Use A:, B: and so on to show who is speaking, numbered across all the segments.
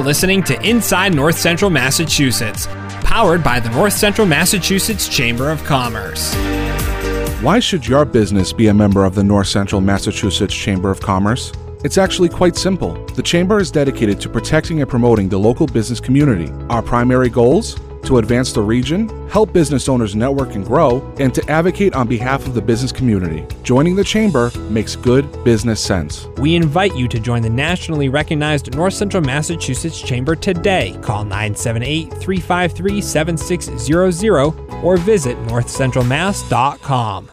A: You're listening to Inside North Central Massachusetts, powered by the North Central Massachusetts Chamber of Commerce.
B: Why should your business be a member of the North Central Massachusetts Chamber of Commerce? It's actually quite simple. The Chamber is dedicated to protecting and promoting the local business community. Our primary goals? To advance the region, help business owners network and grow, and to advocate on behalf of the business community. Joining the Chamber makes good business sense.
A: We invite you to join the nationally recognized North Central Massachusetts Chamber today. Call 978 353 7600 or visit northcentralmass.com.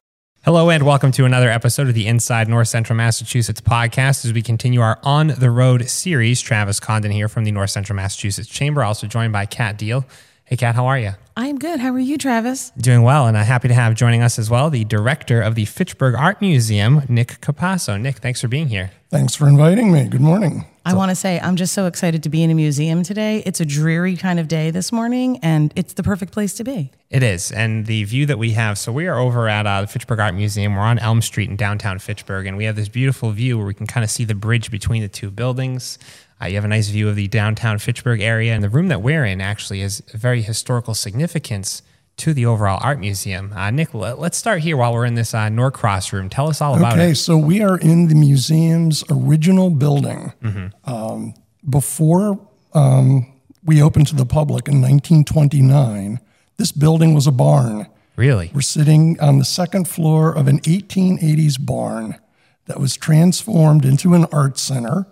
A: Hello, and welcome to another episode of the Inside North Central Massachusetts podcast as we continue our On the Road series. Travis Condon here from the North Central Massachusetts Chamber, also joined by Kat Deal. Hey, Kat, how are you?
C: I'm good. How are you, Travis?
A: Doing well, and I'm happy to have joining us as well the director of the Fitchburg Art Museum, Nick Capasso. Nick, thanks for being here.
D: Thanks for inviting me. Good morning.
C: I want to say I'm just so excited to be in a museum today. It's a dreary kind of day this morning, and it's the perfect place to be.
A: It is. And the view that we have so, we are over at uh, the Fitchburg Art Museum. We're on Elm Street in downtown Fitchburg, and we have this beautiful view where we can kind of see the bridge between the two buildings. Uh, you have a nice view of the downtown Fitchburg area. And the room that we're in actually is very historical significance to the overall art museum. Uh, Nick, let's start here while we're in this uh, Norcross room. Tell us all about
D: okay,
A: it.
D: Okay, so we are in the museum's original building. Mm-hmm. Um, before um, we opened to the public in 1929, this building was a barn.
A: Really?
D: We're sitting on the second floor of an 1880s barn that was transformed into an art center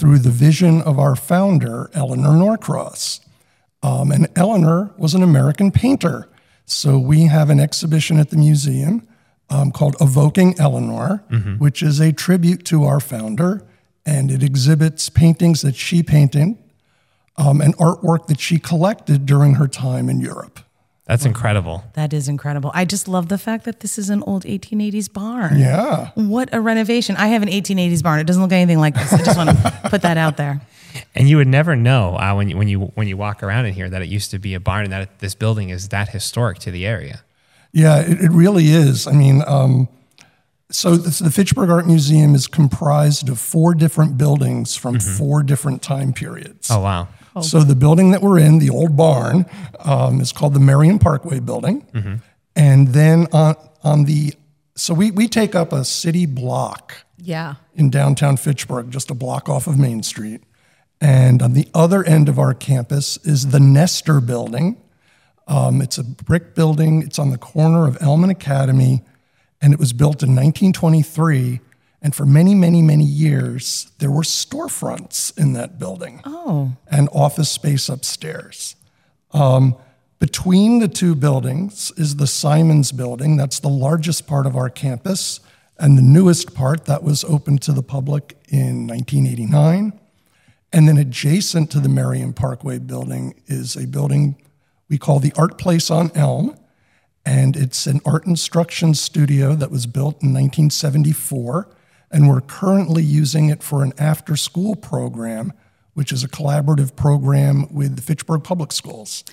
D: through the vision of our founder, Eleanor Norcross. Um, and Eleanor was an American painter. So we have an exhibition at the museum um, called Evoking Eleanor, mm-hmm. which is a tribute to our founder. And it exhibits paintings that she painted um, and artwork that she collected during her time in Europe.
A: That's incredible.
C: That is incredible. I just love the fact that this is an old 1880s barn.
D: Yeah.
C: What a renovation. I have an 1880s barn. It doesn't look anything like this. I just want to put that out there.
A: And you would never know uh, when you when you when you walk around in here that it used to be a barn and that this building is that historic to the area.
D: Yeah, it, it really is. I mean, um, so the, the, Fitchburg Art Museum is comprised of four different buildings from mm-hmm. four different time periods.
A: Oh wow!
D: Oh. So the building that we're in, the old barn, um, is called the Merriam Parkway Building, mm-hmm. and then on on the so we we take up a city block.
C: Yeah.
D: In downtown Fitchburg, just a block off of Main Street. And on the other end of our campus is the Nestor Building. Um, it's a brick building. It's on the corner of Elm and Academy, and it was built in 1923 and for many, many, many years, there were storefronts in that building.
C: Oh.
D: And office space upstairs. Um, between the two buildings is the Simonds Building. That's the largest part of our campus and the newest part that was opened to the public in 1989. And then adjacent to the Merriam Parkway building is a building we call the Art Place on Elm. And it's an art instruction studio that was built in 1974 and we're currently using it for an after school program, which is a collaborative program with the Fitchburg Public Schools.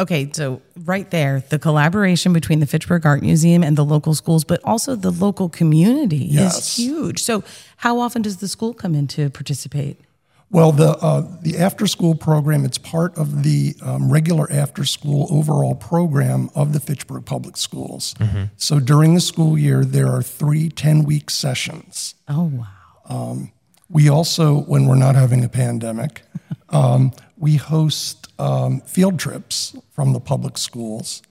C: Okay, so right there, the collaboration between the Fitchburg Art Museum and the local schools, but also the local community
D: yes.
C: is huge. So, how often does the school come in to participate?
D: Well, the uh, the after school program it's part of the um, regular after school overall program of the Fitchburg Public Schools. Mm-hmm. So during the school year, there are three 10 week sessions.
C: Oh wow!
D: Um, we also, when we're not having a pandemic, um, we host um, field trips from the public schools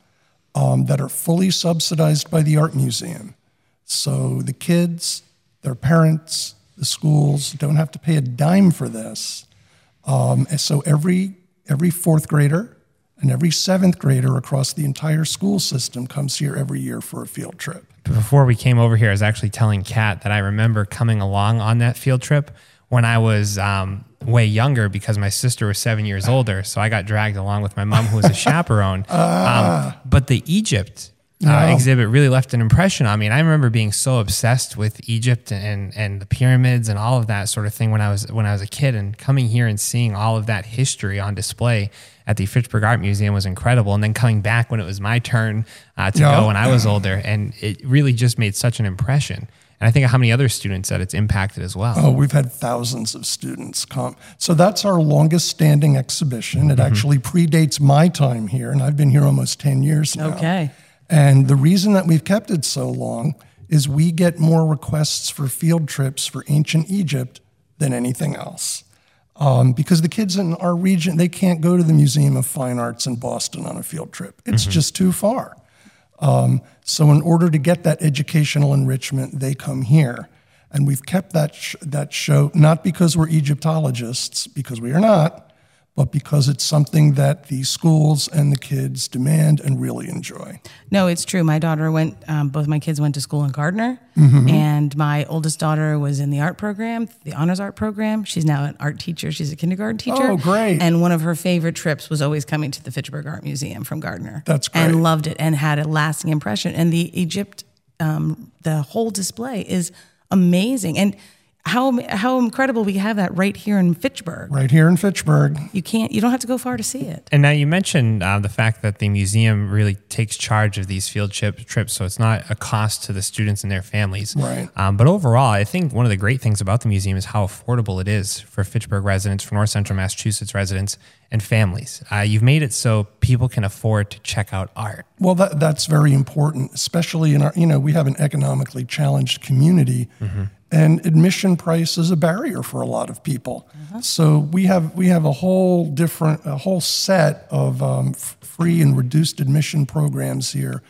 D: um, that are fully subsidized by the art museum. So the kids, their parents, the schools don't have to pay a dime for this. Um, and so every every fourth grader and every seventh grader across the entire school system comes here every year for a field trip.
A: Before we came over here, I was actually telling Kat that I remember coming along on that field trip when I was um, way younger because my sister was seven years older. So I got dragged along with my mom, who was a chaperone. Um, but the Egypt uh, exhibit really left an impression on me. And I remember being so obsessed with Egypt and and the pyramids and all of that sort of thing when I was when I was a kid. And coming here and seeing all of that history on display at the Fitchburg Art Museum was incredible. And then coming back when it was my turn uh, to yeah. go when I was older, and it really just made such an impression. And I think how many other students that it's impacted as well.
D: Oh, we've had thousands of students come. So that's our longest standing exhibition. It actually predates my time here, and I've been here almost 10 years now.
C: Okay.
D: And the reason that we've kept it so long is we get more requests for field trips for ancient Egypt than anything else. Um, because the kids in our region, they can't go to the Museum of Fine Arts in Boston on a field trip. It's just too far. Um, so, in order to get that educational enrichment, they come here. And we've kept that, sh- that show not because we're Egyptologists, because we are not, but because it's something that the schools and the kids demand and really enjoy.
C: No, it's true. My daughter went, um, both my kids went to school in Gardner,
D: Mm-hmm.
C: and my oldest daughter was in the art program, the honors art program. She's now an art teacher. She's a kindergarten teacher.
D: Oh, great.
C: And one of her favorite trips was always coming to the Fitchburg Art Museum from Gardner.
D: That's great.
C: And loved it and had a lasting impression. And the Egypt, um, the whole display is amazing. And how, how incredible we have that right here in Fitchburg.
D: Right here in Fitchburg.
C: You can't, you don't have to go far to see it.
A: And now you mentioned uh, the fact that the museum really takes charge of these field trip, trips, so it's not a cost to the students and their families.
D: Right.
A: Um, but overall, I think one of the great things about the museum is how affordable it is for Fitchburg residents, for North Central Massachusetts residents, and families. Uh, you've made it so people can afford to check out art.
D: Well, that, that's very important, especially in our, you know, we have an economically challenged community, and admission price is a barrier for a lot of people. So we have we have a whole different, a whole set of um, f- free and reduced admission programs here.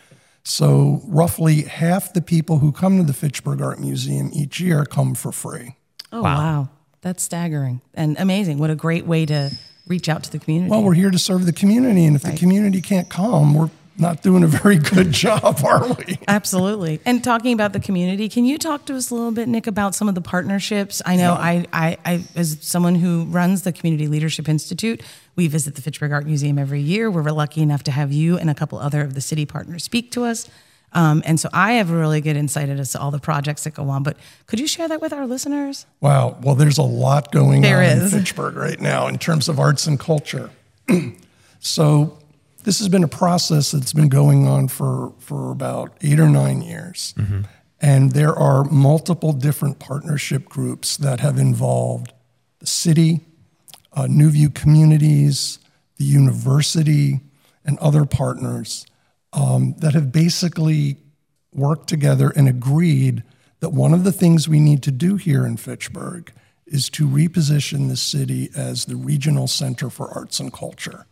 D: So roughly half the people who come to the Fitchburg Art Museum each year come for free.
C: Oh, wow. That's staggering and amazing. What a great way to reach out to the community.
D: Well, we're here to serve the community, and if the community can't come, we're not doing a very good job, are we?
C: Absolutely. And talking about the community, can you talk to us a little bit, Nick, about some of the partnerships? I know I, I, I, as someone who runs the Community Leadership Institute, we visit the Fitchburg Art Museum every year. We're lucky enough to have you and a couple other of the city partners speak to us. Um, and so I have a really good insight as to all the projects that go on. But could you share that with our listeners?
D: Wow. Well, there's a lot going
C: There
D: on
C: is.
D: in Fitchburg right now in terms of arts and culture. so, this has been a process that's been going on for, for about eight or nine years. And there are multiple different partnership groups that have involved the city, uh, NewVue Communities, the university, and other partners um, that have basically worked together and agreed that one of the things we need to do here in Fitchburg is to reposition the city as the regional center for arts and culture.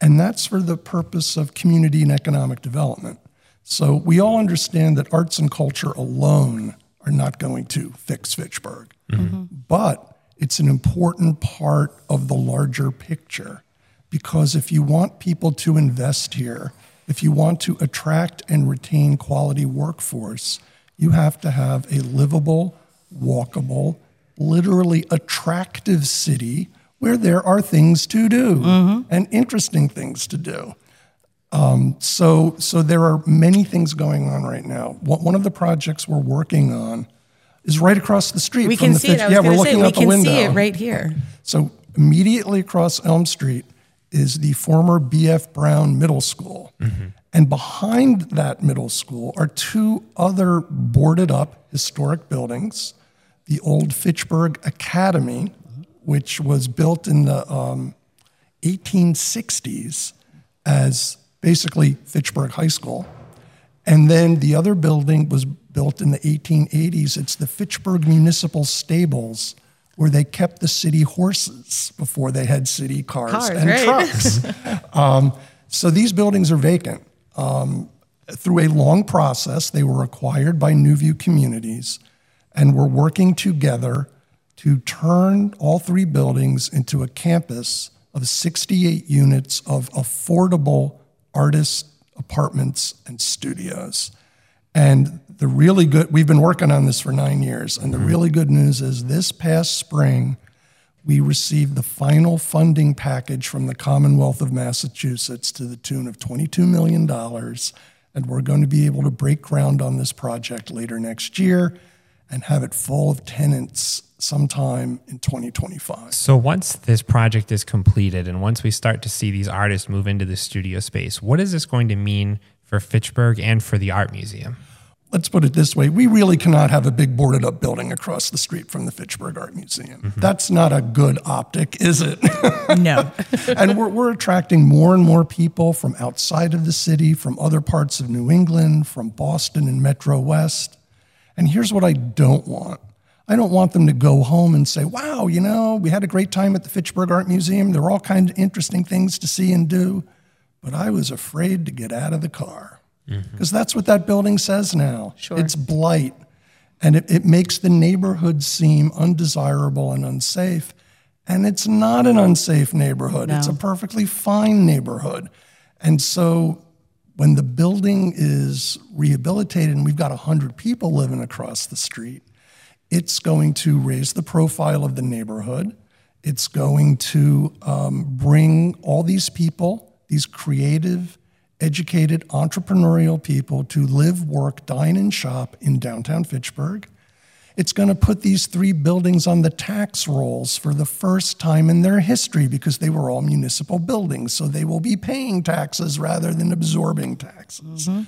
D: And that's for the purpose of community and economic development. So we all understand that arts and culture alone are not going to fix Fitchburg. Mm-hmm. But it's an important part of the larger picture because if you want people to invest here, if you want to attract and retain quality workforce, you have to have a livable, walkable, literally attractive city where there are things to do and interesting things to do. Um, so, so there are many things going on right now. One one of the projects we're working on is right across the street.
C: We
D: from
C: can
D: the
C: see it.
D: Fitch-
C: I
D: yeah,
C: going
D: we're
C: to say,
D: looking
C: we
D: out the
C: can see it right here.
D: So immediately across Elm Street is the former B.F. Brown Middle School. And behind that middle school are two other boarded up historic buildings the old Fitchburg Academy, which was built in the um, 1860s as basically Fitchburg High School. And then the other building was built in the 1880s. It's the Fitchburg Municipal Stables, where they kept the city horses before they had city cars,
C: Cars,
D: and
C: right.
D: trucks. um, so these buildings are vacant. Um, through a long process, they were acquired by NewVue Communities, and we're working together to turn all three buildings into a campus of 68 units of affordable artist apartments and studios. And the really good, we've been working on this for nine years, and the mm-hmm. really good news is this past spring, we received the final funding package from the Commonwealth of Massachusetts to the tune of $22 million. And we're going to be able to break ground on this project later next year and have it full of tenants sometime in 2025.
A: So once this project is completed and once we start to see these artists move into the studio space, what is this going to mean for Fitchburg and for the art museum?
D: let's put it this way we really cannot have a big boarded up building across the street from the Fitchburg Art Museum. Mm-hmm. That's not a good optic, is it?
C: No.
D: and we're, we're attracting more and more people from outside of the city, from other parts of New England, from Boston and Metro West. And here's what I don't want I don't want them to go home and say, wow, you know, we had a great time at the Fitchburg Art Museum. There were all kinds of interesting things to see and do, but I was afraid to get out of the car. Mm-hmm. Because that's what that building says now.
C: Sure.
D: It's blight. And it, it makes the neighborhood seem undesirable and unsafe. And it's not an unsafe neighborhood, it's a perfectly fine neighborhood. And so when the building is rehabilitated and we've got 100 people living across the street, it's going to raise the profile of the neighborhood. It's going to um, bring all these people, these creative, educated, entrepreneurial people to live, work, dine, and shop in downtown Fitchburg. It's going to put these three buildings on the tax rolls for the first time in their history because they were all municipal buildings. So they will be paying taxes rather than absorbing taxes. Mm-hmm.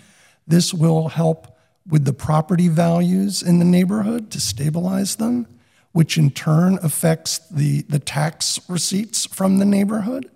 D: This will help with the property values in the neighborhood to stabilize them, which in turn affects the, the tax receipts from the neighborhood.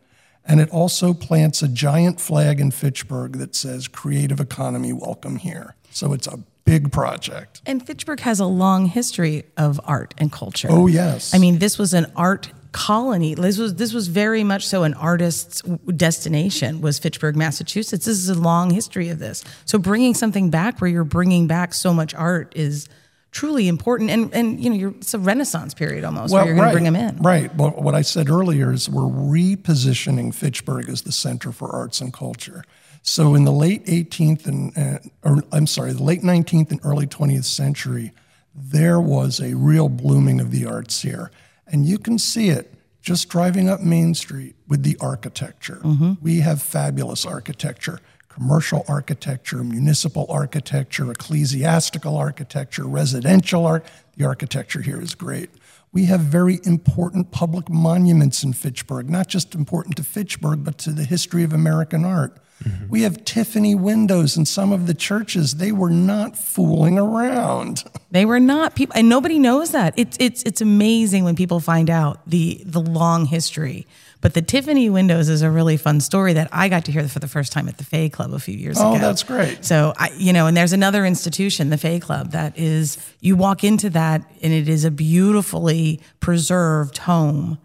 D: And it also plants a giant flag in Fitchburg that says creative economy, welcome here. So it's a big project.
C: And Fitchburg has a long history of art and culture.
D: Oh, yes.
C: I mean, this was an art colony. This was this was very much so an artist's destination was Fitchburg, Massachusetts. This is a long history of this. So bringing something back where you're bringing back so much art is truly important. And and you know, you're, it's a renaissance period almost where you're going to bring them in.
D: Right. Well, what I said earlier is we're repositioning Fitchburg as the center for arts and culture. So in the late 18th and, uh, or I'm sorry, the late 19th and early 20th century, there was a real blooming of the arts here. And you can see it just driving up Main Street with the architecture. We have fabulous architecture commercial architecture, municipal architecture, ecclesiastical architecture, residential art. The architecture here is great. We have very important public monuments in Fitchburg, not just important to Fitchburg, but to the history of American art. Mm-hmm. We have Tiffany windows in some of the churches. They were not fooling around.
C: They were not people, and nobody knows that. It's it's it's amazing when people find out the the long history. But the Tiffany windows is a really fun story that I got to hear for the first time at the Fay Club a few years
D: Oh,
C: ago.
D: that's great.
C: So I, you know, and there's another institution, the Fay Club, that is you walk into that and it is a beautifully preserved home,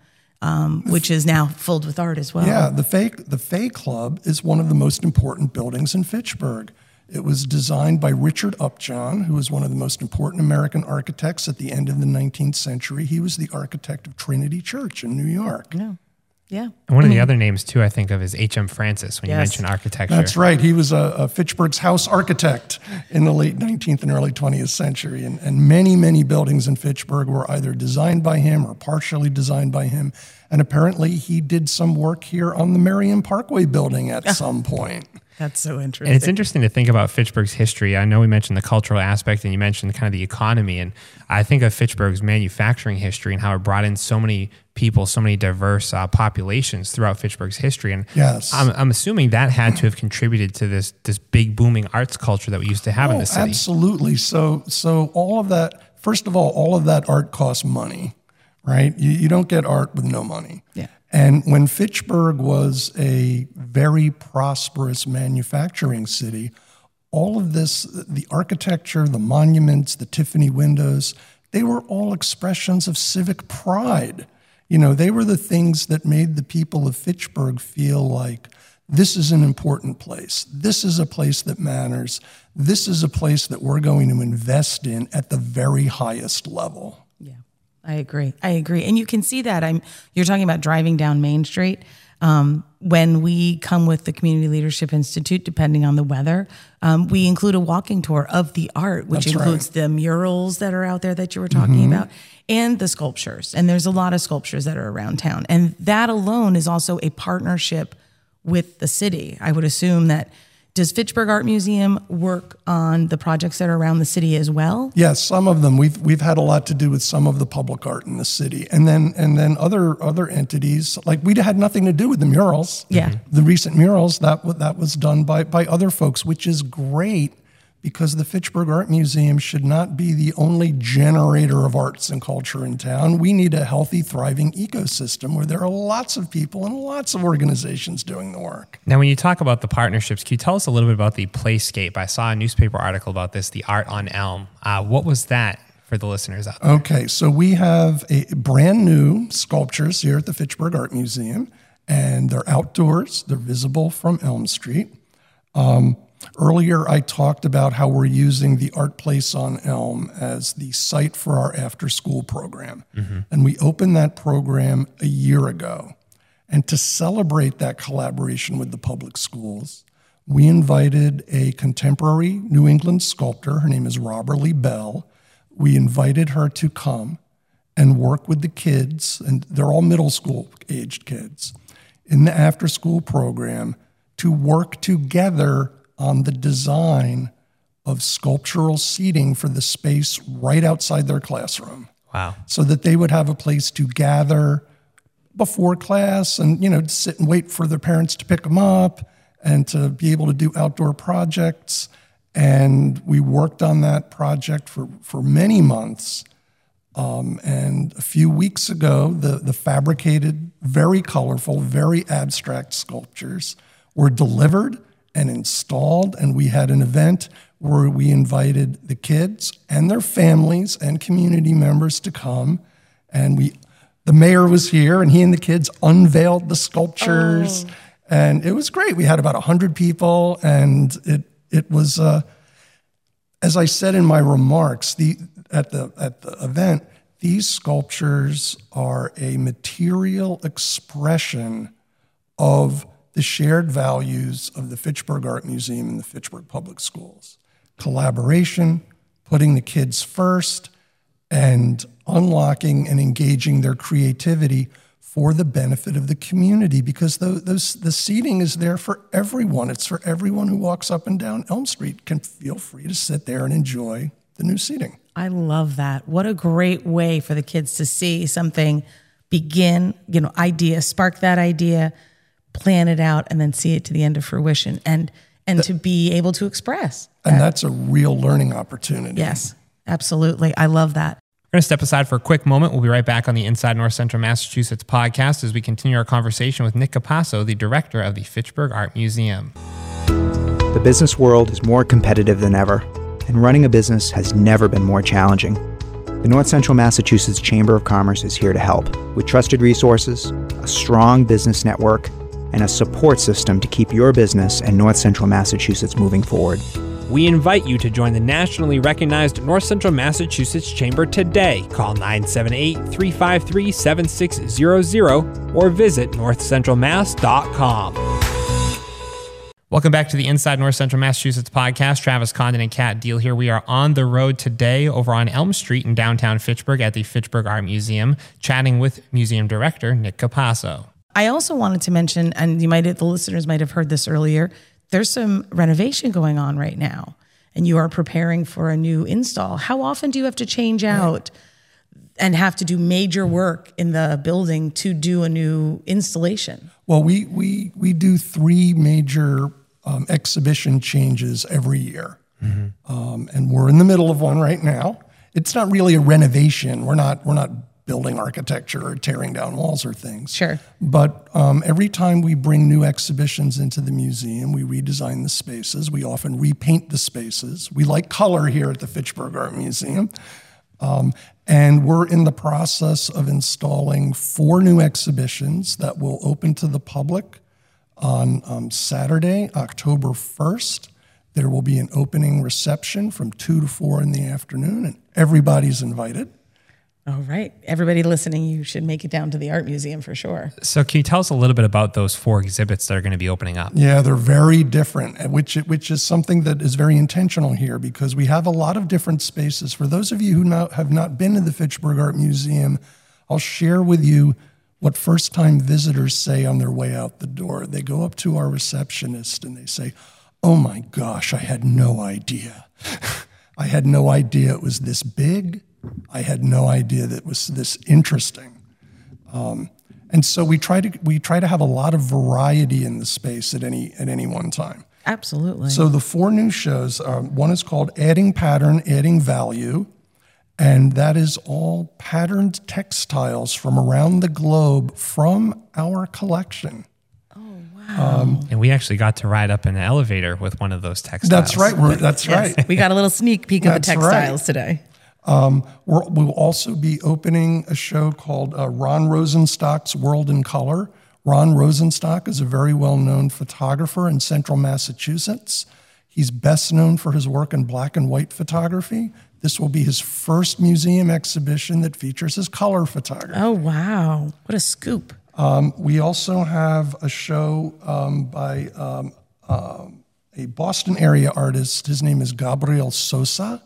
C: um, which is now filled with art as well.
D: Yeah, the Fay, the Fay Club is one of the most important buildings in Fitchburg. It was designed by Richard Upjohn, who was one of the most important American architects at the end of the 19th century. He was the architect of Trinity Church in New York.
C: Yeah. Yeah.
A: And one of the mm-hmm. other names too, I think of is H.M. Francis when you
C: Yes.
A: mention architecture.
D: That's right. He was a, a Fitchburg's house architect in the late 19th and early 20th century. And, and many, many buildings in Fitchburg were either designed by him or partially designed by him. And apparently, he did some work here on the Merriam Parkway building at ah. some point.
C: That's so interesting.
A: And it's interesting to think about Fitchburg's history. I know we mentioned the cultural aspect and you mentioned kind of the economy. And I think of Fitchburg's manufacturing history and how it brought in so many people, so many diverse uh, populations throughout Fitchburg's history. And
D: Yes.
A: I'm, I'm assuming that had to have contributed to this, this big booming arts culture that we used to have in
D: Oh,
A: the city.
D: Absolutely. So, so all of that. First of all, all of that art costs money, right? You, you don't get art with no money.
C: Yeah.
D: And when Fitchburg was a very prosperous manufacturing city, all of this, the architecture, the monuments, the Tiffany windows, they were all expressions of civic pride. You know, they were the things that made the people of Fitchburg feel like this is an important place. This is a place that matters. This is a place that we're going to invest in at the very highest level.
C: I agree. I agree, and you can see that. I'm. You're talking about driving down Main Street. Um, when we come with the Community Leadership Institute, depending on the weather, um, we include a walking tour of the art, which
D: That's right.
C: includes the murals that are out there that you were talking about, and the sculptures. And there's a lot of sculptures that are around town, and that alone is also a partnership with the city. I would assume that. Does Fitchburg Art Museum work on the projects that are around the city as well?
D: Yes, some of them. We've we've had a lot to do with some of the public art in the city, and then and then other other entities like we had nothing to do with the murals.
C: Yeah.
D: the recent murals that that was done by by other folks, which is great because the Fitchburg Art Museum should not be the only generator of arts and culture in town. We need a healthy, thriving ecosystem where there are lots of people and lots of organizations doing the work.
A: Now, when you talk about the partnerships, can you tell us a little bit about the Playscape? I saw a newspaper article about this, the Art on Elm. Uh, what was that for the listeners out there?
D: Okay, so we have a brand new sculptures here at the Fitchburg Art Museum, and they're outdoors. They're visible from Elm Street. Um, Earlier, I talked about how we're using the Art Place on Elm as the site for our after school program. Mm-hmm. And we opened that program a year ago. And to celebrate that collaboration with the public schools, we invited a contemporary New England sculptor. Her name is Roberley Bell. We invited her to come and work with the kids, and they're all middle school aged kids, in the after school program to work together on the design of sculptural seating for the space right outside their classroom.
A: Wow.
D: So that they would have a place to gather before class and, you know, sit and wait for their parents to pick them up and to be able to do outdoor projects. And we worked on that project for, for many months. Um, and a few weeks ago, the, the fabricated, very colorful, very abstract sculptures were delivered and installed. And we had an event where we invited the kids and their families and community members to come. And we, the mayor was here, and he and the kids unveiled the sculptures, oh. and it was great. We had about hundred people, and it it was, uh, as I said in my remarks, the at the at the event. These sculptures are a material expression of the shared values of the Fitchburg Art Museum and the Fitchburg Public Schools collaboration, putting the kids first, and unlocking and engaging their creativity for the benefit of the community because the, those, the seating is there for everyone. It's for everyone who walks up and down Elm Street can feel free to sit there and enjoy the new seating.
C: I love that. What a great way for the kids to see something begin, you know, idea, spark that idea, plan it out, and then see it to the end of fruition and and to be able to express.
D: And that. that's a real learning opportunity.
C: Yes, absolutely. I love that.
A: We're going to step aside for a quick moment. We'll be right back on the Inside North Central Massachusetts podcast as we continue our conversation with Nick Capasso, the director of the Fitchburg Art Museum.
E: The business world is more competitive than ever, and running a business has never been more challenging. The North Central Massachusetts Chamber of Commerce is here to help with trusted resources, a strong business network, and a support system to keep your business and North Central Massachusetts moving forward.
A: We invite you to join the nationally recognized North Central Massachusetts Chamber today. Call 978 353 7600 or visit northcentralmass.com. Welcome back to the Inside North Central Massachusetts podcast. Travis Condon and Kat Deal here. We are on the road today over on Elm Street in downtown Fitchburg at the Fitchburg Art Museum, chatting with museum director Nick Capasso.
C: I also wanted to mention, and you might the listeners might have heard this earlier. There's some renovation going on right now, and you are preparing for a new install. How often do you have to change out and have to do major work in the building to do a new installation?
D: Well, we we we do three major um, exhibition changes every year, mm-hmm. um, and we're in the middle of one right now. It's not really a renovation. We're not we're not building architecture or tearing down walls or things.
C: Sure.
D: But um, every time we bring new exhibitions into the museum, we redesign the spaces. We often repaint the spaces. We like color here at the Fitchburg Art Museum. Um, and we're in the process of installing four new exhibitions that will open to the public on um, Saturday, October 1st. There will be an opening reception from 2 to 4 in the afternoon, and everybody's invited.
C: All right. Everybody listening, you should make it down to the art museum for sure.
A: So, can you tell us a little bit about those four exhibits that are going to be opening up?
D: Yeah, they're very different, which which is something that is very intentional here because we have a lot of different spaces. For those of you who not, have not been to the Fitchburg Art Museum, I'll share with you what first time visitors say on their way out the door. They go up to our receptionist and they say, Oh my gosh, I had no idea. I had no idea it was this big I had no idea that was this interesting. Um, and so we try to we try to have a lot of variety in the space at any at any one time.
C: Absolutely.
D: So the four new shows, um, one is called Adding Pattern, Adding Value, and that is all patterned textiles from around the globe from our collection. Oh wow!
A: Um, and we actually got to ride up in an elevator with one of those textiles.
D: That's right. We're, that's right.
C: we got a little sneak peek of the
D: textiles right.
C: textiles today.
D: We're, we'll also be opening a show called uh, Ron Rosenstock's World in Color. Ron Rosenstock is a very well known photographer in central Massachusetts. He's best known for his work in black and white photography. This will be his first museum exhibition that features his color photography.
C: Oh, wow. What a scoop.
D: Um, we also have a show um, by um, um, a Boston area artist. His name is Gabriel Sosa.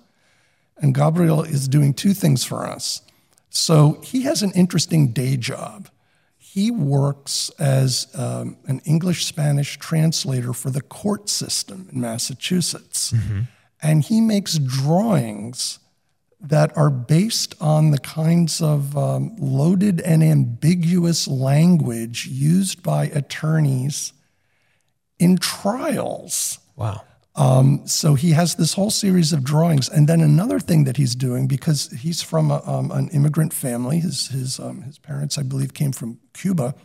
D: And Gabriel is doing two things for us. So he has an interesting day job. He works as um, an English Spanish translator for the court system in Massachusetts. And he makes drawings that are based on the kinds of um, loaded and ambiguous language used by attorneys in trials.
A: Wow.
D: Um, so he has this whole series of drawings, and then another thing that he's doing because he's from a, um, an immigrant family. His his um, his parents, I believe, came from Cuba.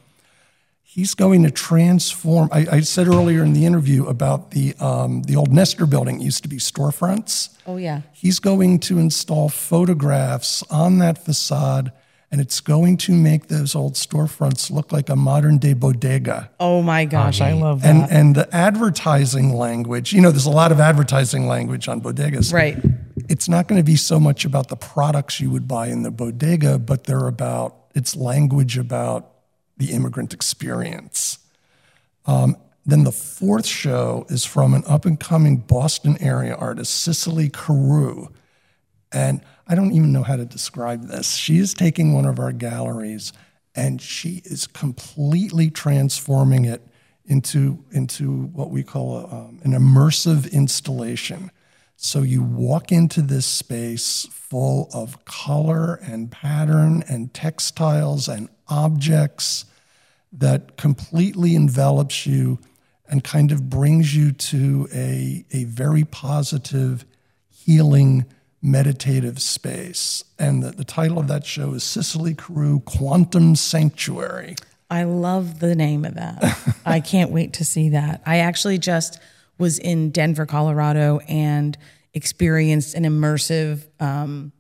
D: He's going to transform. I, I said earlier in the interview about the um, the old Nestor building. It used to be storefronts.
C: Oh, yeah.
D: He's going to install photographs on that facade, and it's going to make those old storefronts look like a modern day bodega.
C: Oh, my gosh. I love that.
D: And and the advertising language, you know, there's a lot of advertising language on bodegas.
C: right.
D: It's not going to be so much about the products you would buy in the bodega, but they're about it's language about the immigrant experience. Um, then the fourth show is from an up and coming Boston area artist, Cicely Carew. And I don't even know how to describe this. She is taking one of our galleries and she is completely transforming it into, into what we call a, um, an immersive installation. So you walk into this space full of color and pattern and textiles and objects that completely envelops you and kind of brings you to a, a very positive, healing, meditative space. And the, the title of that show is Cicely Carew Quantum Sanctuary.
C: I love the name of that. I can't wait to see that. I actually just was in Denver, Colorado, and experienced an immersive um,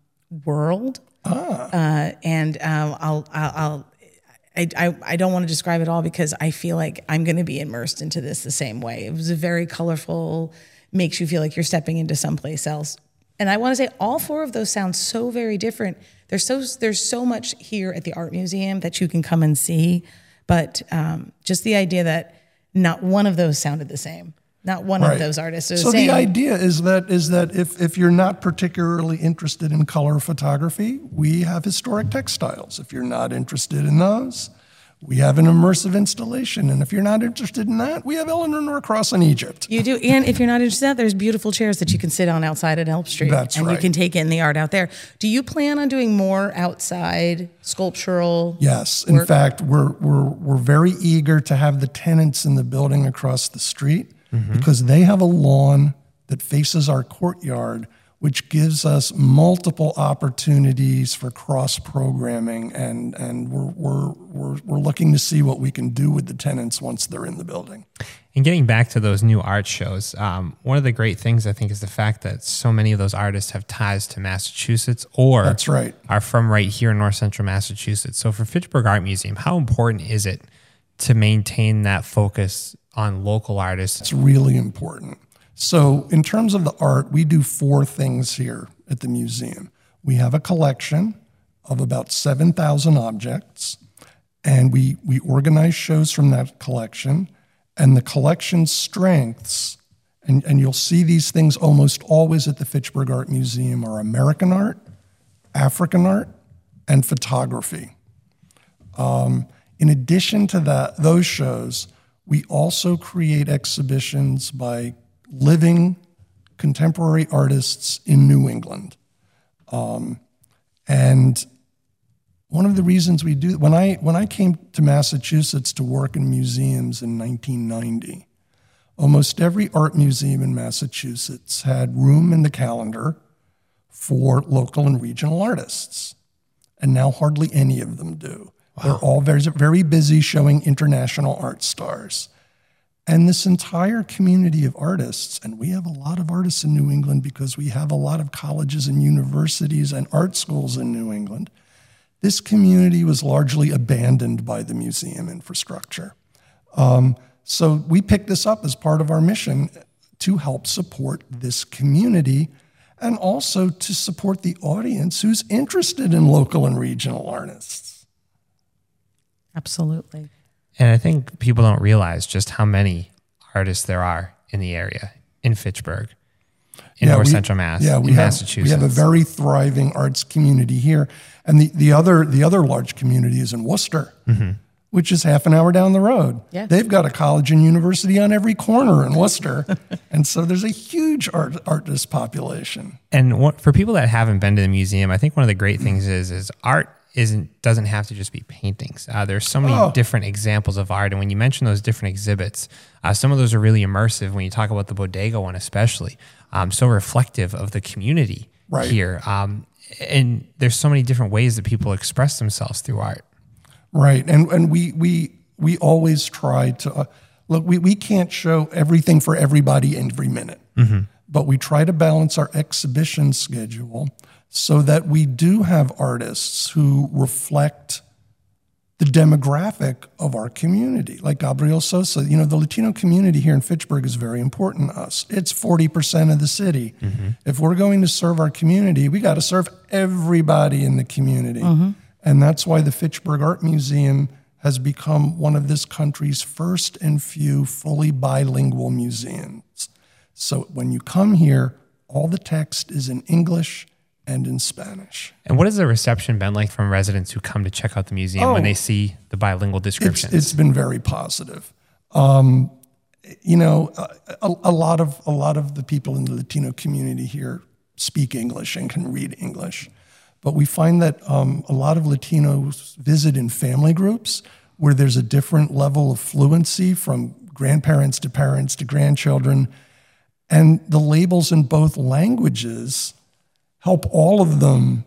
C: world. Uh, and um, I'll, I'll, I'll I, I, I don't want to describe it all because I feel like I'm going to be immersed into this the same way. It was a very colorful, makes you feel like you're stepping into someplace else. And I want to say all four of those sound so very different. There's so there's so much here at the art museum that you can come and see, but um, just the idea that not one of those sounded the same. Not one of those artists
D: So
C: the
D: the idea is that is that if, if you're not particularly interested in color photography, we have historic textiles. If you're not interested in those, we have an immersive installation. And if you're not interested in that, we have Eleanor Norcross in Egypt.
C: You do, and if you're not interested, in that, there's beautiful chairs that you can sit on outside at Elm Street,
D: That's
C: and you can take in the art out there. Do you plan on doing more outside sculptural?
D: Yes. In fact, we're, we're, we're very eager to have the tenants in the building across the street mm-hmm. because they have a lawn that faces our courtyard, which gives us multiple opportunities for cross programming. And, and we're, we're, we're, we're looking to see what we can do with the tenants once they're in the building.
A: And getting back to those new art shows, um, one of the great things I think is the fact that so many of those artists have ties to Massachusetts or
D: That's right.
A: are from right here in North Central Massachusetts. So for Fitchburg Art Museum, how important is it to maintain that focus on local artists?
D: It's really important. So, in terms of the art, we do four things here at the museum. We have a collection of about 7,000 objects, and we, we organize shows from that collection. And the collection's strengths, and, and you'll see these things almost always at the Fitchburg Art Museum, are American art, African art, and photography. Um, in addition to that, those shows, we also create exhibitions by living contemporary artists in New England. Um, and one of the reasons we do when I when I came to Massachusetts to work in museums in 1990, almost every art museum in Massachusetts had room in the calendar for local and regional artists. And now hardly any of them do. They're all very, very busy showing international art stars. And this entire community of artists, and we have a lot of artists in New England because we have a lot of colleges and universities and art schools in New England. This community was largely abandoned by the museum infrastructure. Um, so we picked this up as part of our mission to help support this community and also to support the audience who's interested in local and regional artists.
C: Absolutely.
A: And I think people don't realize just how many artists there are in the area, in Fitchburg, in North
D: we-
A: Central Mass,
D: yeah,
A: in
D: have,
A: Massachusetts.
D: We have a very thriving arts community here. And the, the, other, the other large community is in Worcester, mm-hmm. which is half an hour down the road.
C: Yeah.
D: They've got a college and university on every corner in Worcester. and so there's a huge art, artist population.
A: and what, for people that haven't been to the museum, I think one of the great things is is art isn't doesn't have to just be paintings. Uh, there's so many
D: Oh.
A: different examples of art, and when you mention those different exhibits, uh, some of those are really immersive. When you talk about the bodega one, especially, um, so reflective of the community
D: Right.
A: here. Um, and there's so many different ways that people express themselves through art.
D: Right, and and we we we always try to uh, look. We we can't show everything for everybody every minute, but we try to balance our exhibition schedule so that we do have artists who reflect the demographic of our community. Like Gabriel Sosa, you know, the Latino community here in Fitchburg is very important to us. It's 40% of the city. Mm-hmm. If we're going to serve our community, we got to serve everybody in the community. Mm-hmm. And that's why the Fitchburg Art Museum has become one of this country's first and few fully bilingual museums. So when you come here, all the text is in English and in Spanish.
A: And what has the reception been like from residents who come to check out the museum when
D: Oh.
A: they see the bilingual
D: It's,
A: descriptions?
D: it's been very positive. Um, you know, a, a lot of a lot of the people in the Latino community here speak English and can read English, but we find that um, a lot of Latinos visit in family groups where there's a different level of fluency from grandparents to parents to grandchildren, and the labels in both languages help all of them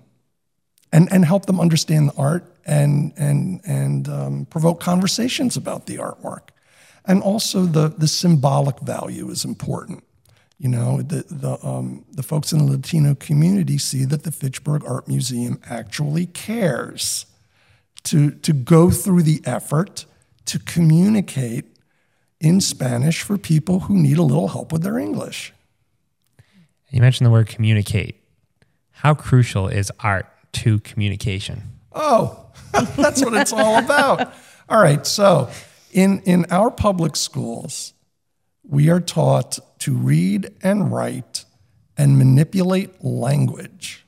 D: and, and help them understand the art and, and, and um, provoke conversations about the artwork. And also, the, the symbolic value is important. You know, the, the, um, the folks in the Latino community see that the Fitchburg Art Museum actually cares to, to go through the effort to communicate in Spanish for people who need a little help with their English.
A: you mentioned the word communicate. How crucial is art to communication?
D: Oh, that's what it's all about. All right, so in, in our public schools, we are taught to read and write and manipulate language.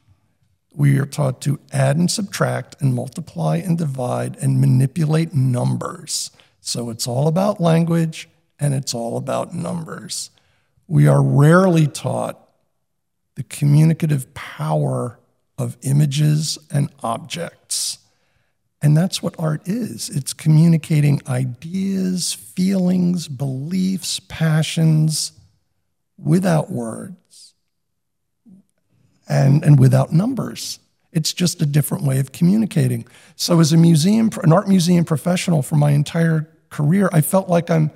D: We are taught to add and subtract and multiply and divide and manipulate numbers. So it's all about language and it's all about numbers. We are rarely taught the communicative power of images and objects. And that's what art is it's communicating ideas, feelings, beliefs, passions without words and, and without numbers. It's just a different way of communicating. So, as a museum, an art museum professional for my entire career, I felt like I'm,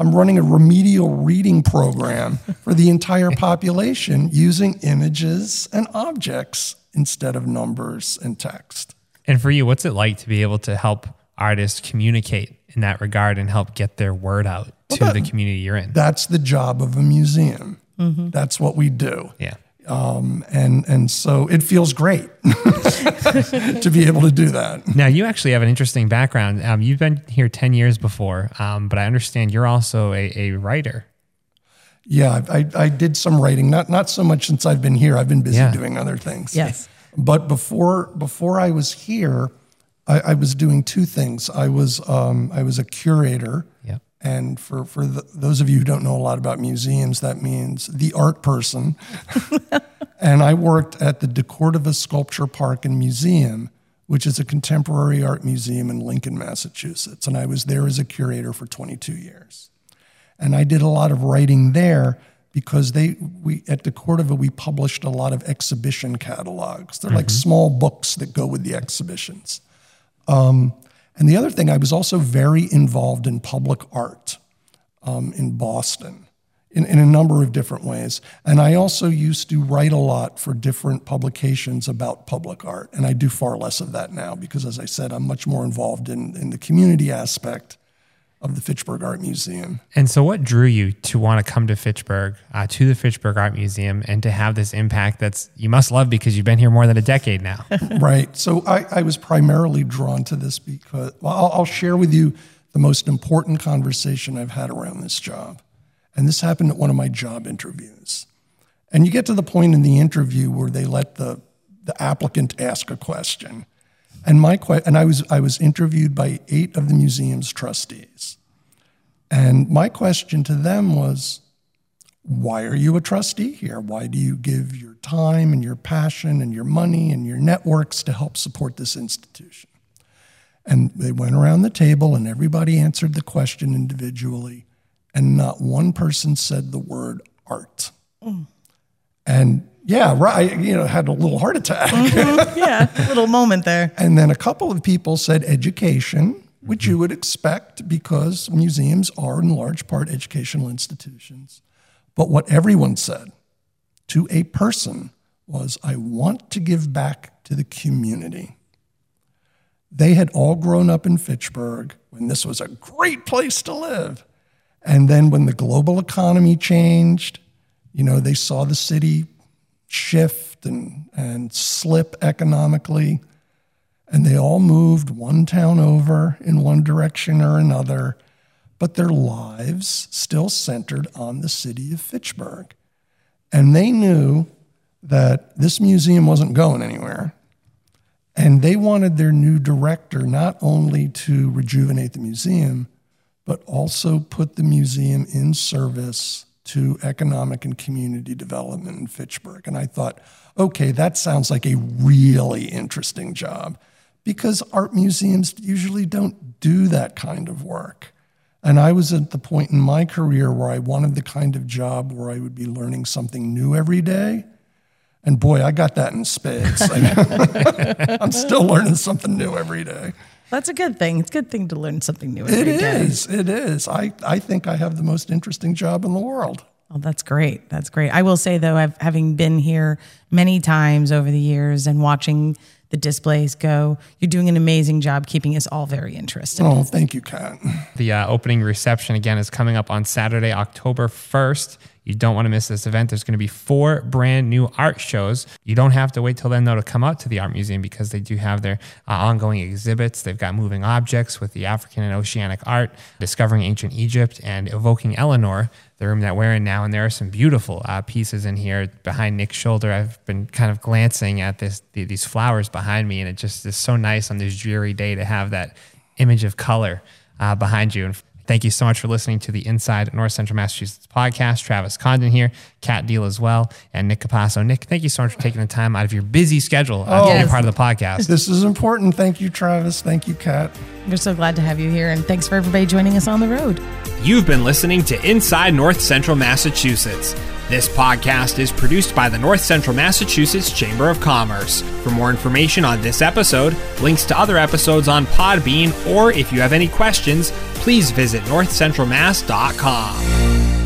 D: I'm running a remedial reading program for the entire population using images and objects instead of numbers and text.
A: And for you, what's it like to be able to help artists communicate in that regard and help get their word out to the community you're in?
D: That's the job of a museum. Mm-hmm. That's what we do.
A: Yeah.
D: Um, and, and so it feels great to be able to do that.
A: Now, you actually have an interesting background. Um, you've been here 10 years before, um, but I understand you're also a, a writer.
D: Yeah, I, I did some writing, not, not so much since I've been here. I've been busy
A: Yeah.
D: doing other things.
C: Yes.
D: But before, before I was here, I, I was doing two things. I was, um, I was a curator.
A: Yep.
D: And for, for the, those of you who don't know a lot about museums, that means the art person. and I worked at the DeCordova Sculpture Park and Museum, which is a contemporary art museum in Lincoln, Massachusetts. And I was there as a curator for 22 years. And I did a lot of writing there because they we at DeCordova we published a lot of exhibition catalogs. They're like small books that go with the exhibitions. Um, and the other thing, I was also very involved in public art um, in Boston in, in a number of different ways. And I also used to write a lot for different publications about public art. And I do far less of that now because, as I said, I'm much more involved in, in the community aspect of the Fitchburg Art Museum.
A: And so, what drew you to want to come to Fitchburg, uh, to the Fitchburg Art Museum, and to have this impact that's you must love because you've been here more than a decade now?
D: right. So I, I was primarily drawn to this because, well, I'll, I'll share with you the most important conversation I've had around this job. And this happened at one of my job interviews. And you get to the point in the interview where they let the, the applicant ask a question. And my and I was I was interviewed by eight of the museum's trustees. And my question to them was, why are you a trustee here? Why do you give your time and your passion and your money and your networks to help support this institution? And they went around the table and everybody answered the question individually, and not one person said the word art. Mm. And yeah, right, you know, had a little heart attack. Mm-hmm.
C: yeah, a little moment there.
D: And then a couple of people said education, which you would expect because museums are in large part educational institutions. But what everyone said to a person was, I want to give back to the community. They had all grown up in Fitchburg when this was a great place to live. And then when the global economy changed, you know, they saw the city shift and, and slip economically. And they all moved one town over in one direction or another, but their lives still centered on the city of Fitchburg. And they knew that this museum wasn't going anywhere. And they wanted their new director not only to rejuvenate the museum, but also put the museum in service to economic and community development in Fitchburg. And I thought, okay, that sounds like a really interesting job because art museums usually don't do that kind of work. And I was at the point in my career where I wanted the kind of job where I would be learning something new every day. And boy, I got that in spades. I'm still learning something new every day.
C: That's a good thing. It's a good thing to learn something new every
D: It
C: day.
D: is. It is. I, I think I have the most interesting job in the world.
C: Oh, that's great. That's great. I will say though, I've having been here many times over the years and watching the displays go, you're doing an amazing job keeping us all very interested.
D: Oh, thank you, Kat.
A: The uh, opening reception again is coming up on Saturday, October 1st. You don't want to miss this event. There's going to be four brand new art shows. You don't have to wait till then, though, to come out to the art museum because they do have their uh, ongoing exhibits. They've got moving objects with the African and oceanic art, discovering ancient Egypt, and evoking Eleanor, the room that we're in now. And there are some beautiful uh, pieces in here behind Nick's shoulder. I've been kind of glancing at this the, these flowers behind me, and it just is so nice on this dreary day to have that image of color uh, behind you. And thank you so much for listening to the Inside North Central Massachusetts podcast. Travis Condon here, Kat Deal as well, and Nick Capasso. Nick, thank you so much for taking the time out of your busy schedule uh, to be a
C: Yes.
A: part of the podcast.
D: This is important. Thank you, Travis. Thank you, Kat.
C: We're so glad to have you here. And thanks for everybody joining us on the road.
F: You've been listening to Inside North Central Massachusetts. This podcast is produced by the North Central Massachusetts Chamber of Commerce. For more information on this episode, links to other episodes on Podbean, or if you have any questions, please visit northcentralmass.com.